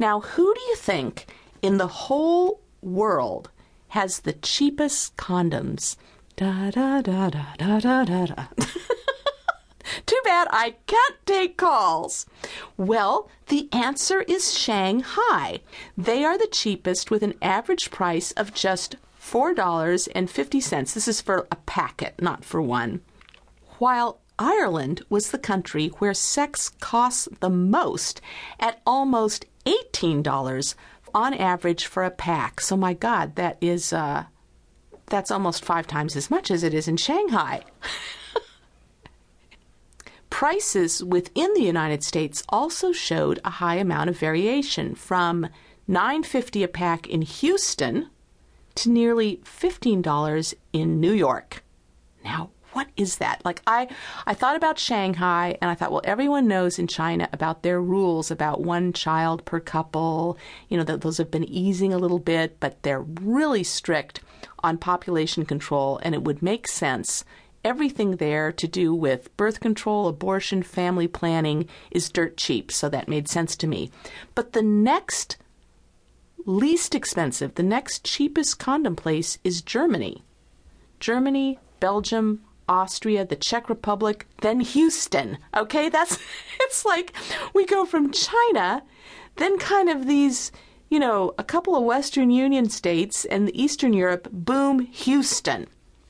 Now, who do you think in the whole world has the cheapest condoms? Da da da da da da da da. Too bad I can't take calls. Well, the answer is Shanghai. They are the cheapest with an average price of just $4.50. This is for a packet, not for one. While Ireland was the country where sex costs the most at almost $18 on average for a pack. So my god, that is uh that's almost 5 times as much as it is in Shanghai. Prices within the United States also showed a high amount of variation from 9.50 a pack in Houston to nearly $15 in New York. Now, what is that? Like I I thought about Shanghai and I thought, well, everyone knows in China about their rules about one child per couple. You know, that those have been easing a little bit, but they're really strict on population control and it would make sense everything there to do with birth control, abortion, family planning is dirt cheap, so that made sense to me. But the next least expensive, the next cheapest condom place is Germany. Germany, Belgium, Austria, the Czech Republic, then Houston. Okay, that's it's like we go from China, then kind of these, you know, a couple of Western Union states and Eastern Europe, boom, Houston.